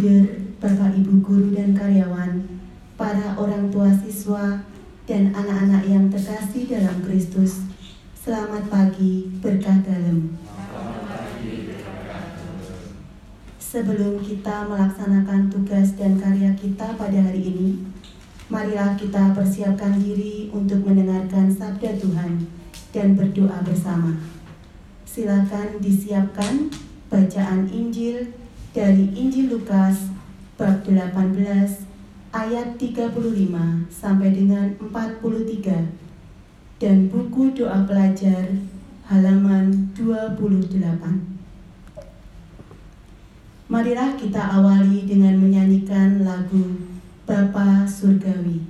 Bapak Ibu guru dan karyawan, para orang tua siswa, dan anak-anak yang terkasih dalam Kristus. Selamat pagi, berkah dalam. Sebelum kita melaksanakan tugas dan karya kita pada hari ini, marilah kita persiapkan diri untuk mendengarkan sabda Tuhan dan berdoa bersama. Silakan disiapkan bacaan Injil dari Injil Lukas bab 18 ayat 35 sampai dengan 43 dan buku doa pelajar halaman 28. Marilah kita awali dengan menyanyikan lagu Bapa Surgawi.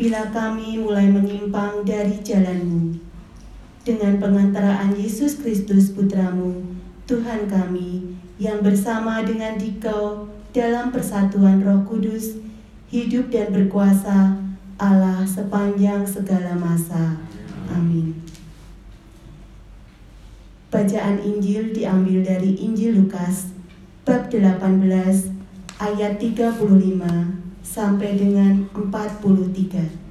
bila kami mulai menyimpang dari jalanmu. Dengan pengantaraan Yesus Kristus Putramu, Tuhan kami, yang bersama dengan dikau dalam persatuan roh kudus, hidup dan berkuasa Allah sepanjang segala masa. Amin. Bacaan Injil diambil dari Injil Lukas bab 18 ayat 35 sampai dengan 43.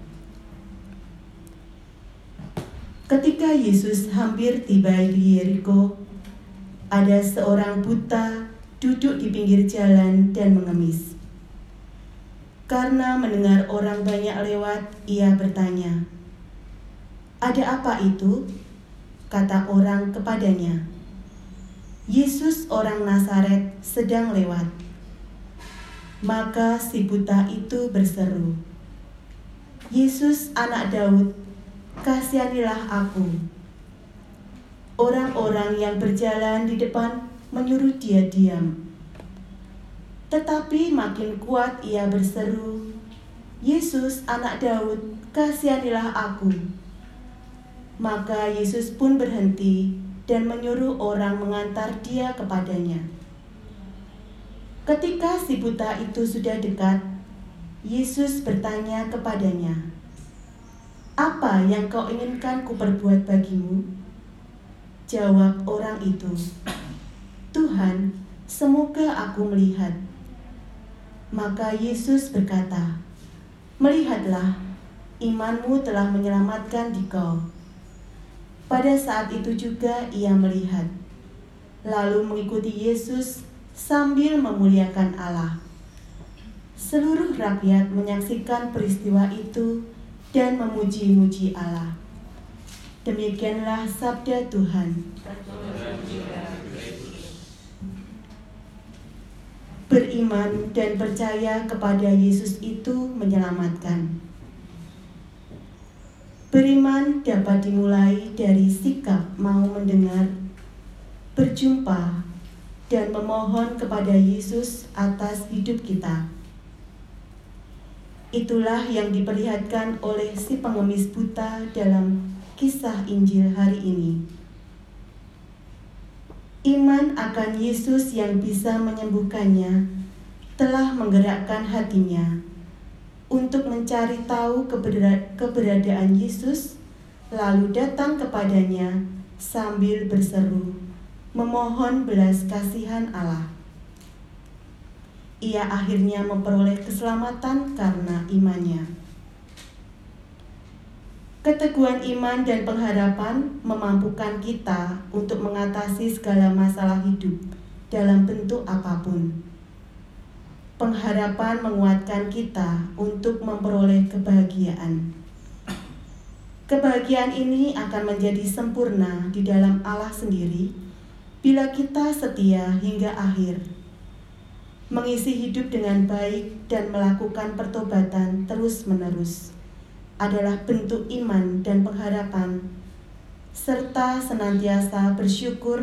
Ketika Yesus hampir tiba di Yeriko, ada seorang buta duduk di pinggir jalan dan mengemis. Karena mendengar orang banyak lewat, ia bertanya, "Ada apa itu?" kata orang kepadanya, Yesus orang Nazaret sedang lewat. Maka si buta itu berseru, Yesus anak Daud, kasihanilah aku. Orang-orang yang berjalan di depan menyuruh dia diam. Tetapi makin kuat ia berseru, Yesus anak Daud, kasihanilah aku. Maka Yesus pun berhenti dan menyuruh orang mengantar dia kepadanya. Ketika si buta itu sudah dekat, Yesus bertanya kepadanya, "Apa yang kau inginkan kuperbuat bagimu?" Jawab orang itu, "Tuhan, semoga aku melihat." Maka Yesus berkata, "Melihatlah, imanmu telah menyelamatkan dikau." Pada saat itu juga ia melihat, lalu mengikuti Yesus sambil memuliakan Allah. Seluruh rakyat menyaksikan peristiwa itu dan memuji-muji Allah. Demikianlah sabda Tuhan. Beriman dan percaya kepada Yesus itu menyelamatkan. Beriman dapat dimulai dari sikap mau mendengar, berjumpa, dan memohon kepada Yesus atas hidup kita. Itulah yang diperlihatkan oleh si pengemis buta dalam kisah Injil hari ini. Iman akan Yesus yang bisa menyembuhkannya telah menggerakkan hatinya untuk mencari tahu keberadaan Yesus, lalu datang kepadanya sambil berseru, memohon belas kasihan Allah ia akhirnya memperoleh keselamatan karena imannya. Keteguhan iman dan pengharapan memampukan kita untuk mengatasi segala masalah hidup dalam bentuk apa pun. Pengharapan menguatkan kita untuk memperoleh kebahagiaan. Kebahagiaan ini akan menjadi sempurna di dalam Allah sendiri bila kita setia hingga akhir mengisi hidup dengan baik dan melakukan pertobatan terus-menerus adalah bentuk iman dan pengharapan, serta senantiasa bersyukur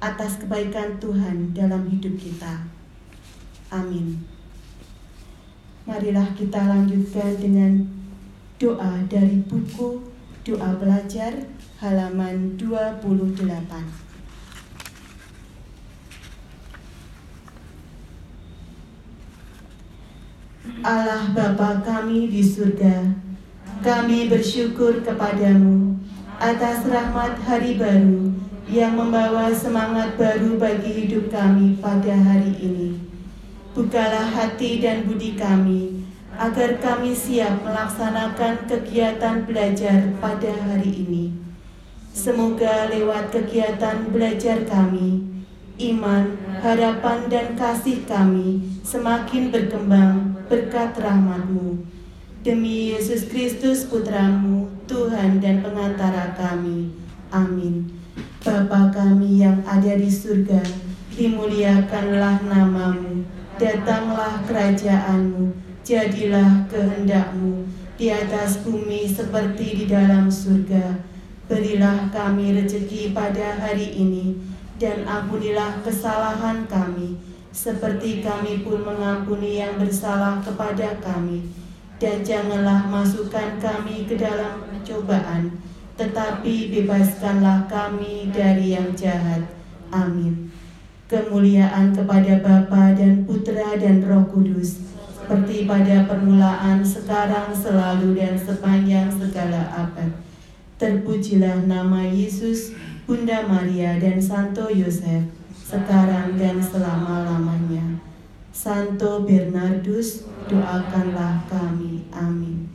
atas kebaikan Tuhan dalam hidup kita. Amin. Marilah kita lanjutkan dengan doa dari buku Doa Belajar halaman 28. Allah Bapa kami di surga, kami bersyukur kepadamu atas rahmat hari baru yang membawa semangat baru bagi hidup kami pada hari ini. Bukalah hati dan budi kami, agar kami siap melaksanakan kegiatan belajar pada hari ini. Semoga lewat kegiatan belajar kami, iman, harapan, dan kasih kami semakin berkembang berkat rahmatmu. Demi Yesus Kristus putramu, Tuhan dan pengantara kami. Amin. Bapa kami yang ada di surga, dimuliakanlah namamu. Datanglah kerajaanmu, jadilah kehendakmu di atas bumi seperti di dalam surga. Berilah kami rezeki pada hari ini, dan ampunilah kesalahan kami, seperti kami pun mengampuni yang bersalah kepada kami. Dan janganlah masukkan kami ke dalam cobaan, tetapi bebaskanlah kami dari yang jahat. Amin. Kemuliaan kepada Bapa dan Putra dan Roh Kudus, seperti pada permulaan, sekarang, selalu, dan sepanjang segala abad. Terpujilah nama Yesus, Bunda Maria, dan Santo Yosef, sekarang dan selama-lamanya. Santo Bernardus, doakanlah kami. Amin.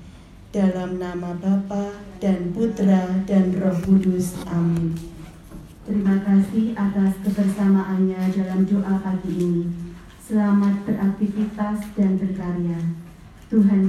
Dalam nama Bapa dan Putra dan Roh Kudus. Amin. Terima kasih atas kebersamaannya dalam doa pagi ini. Selamat beraktivitas dan berkarya. Tuhan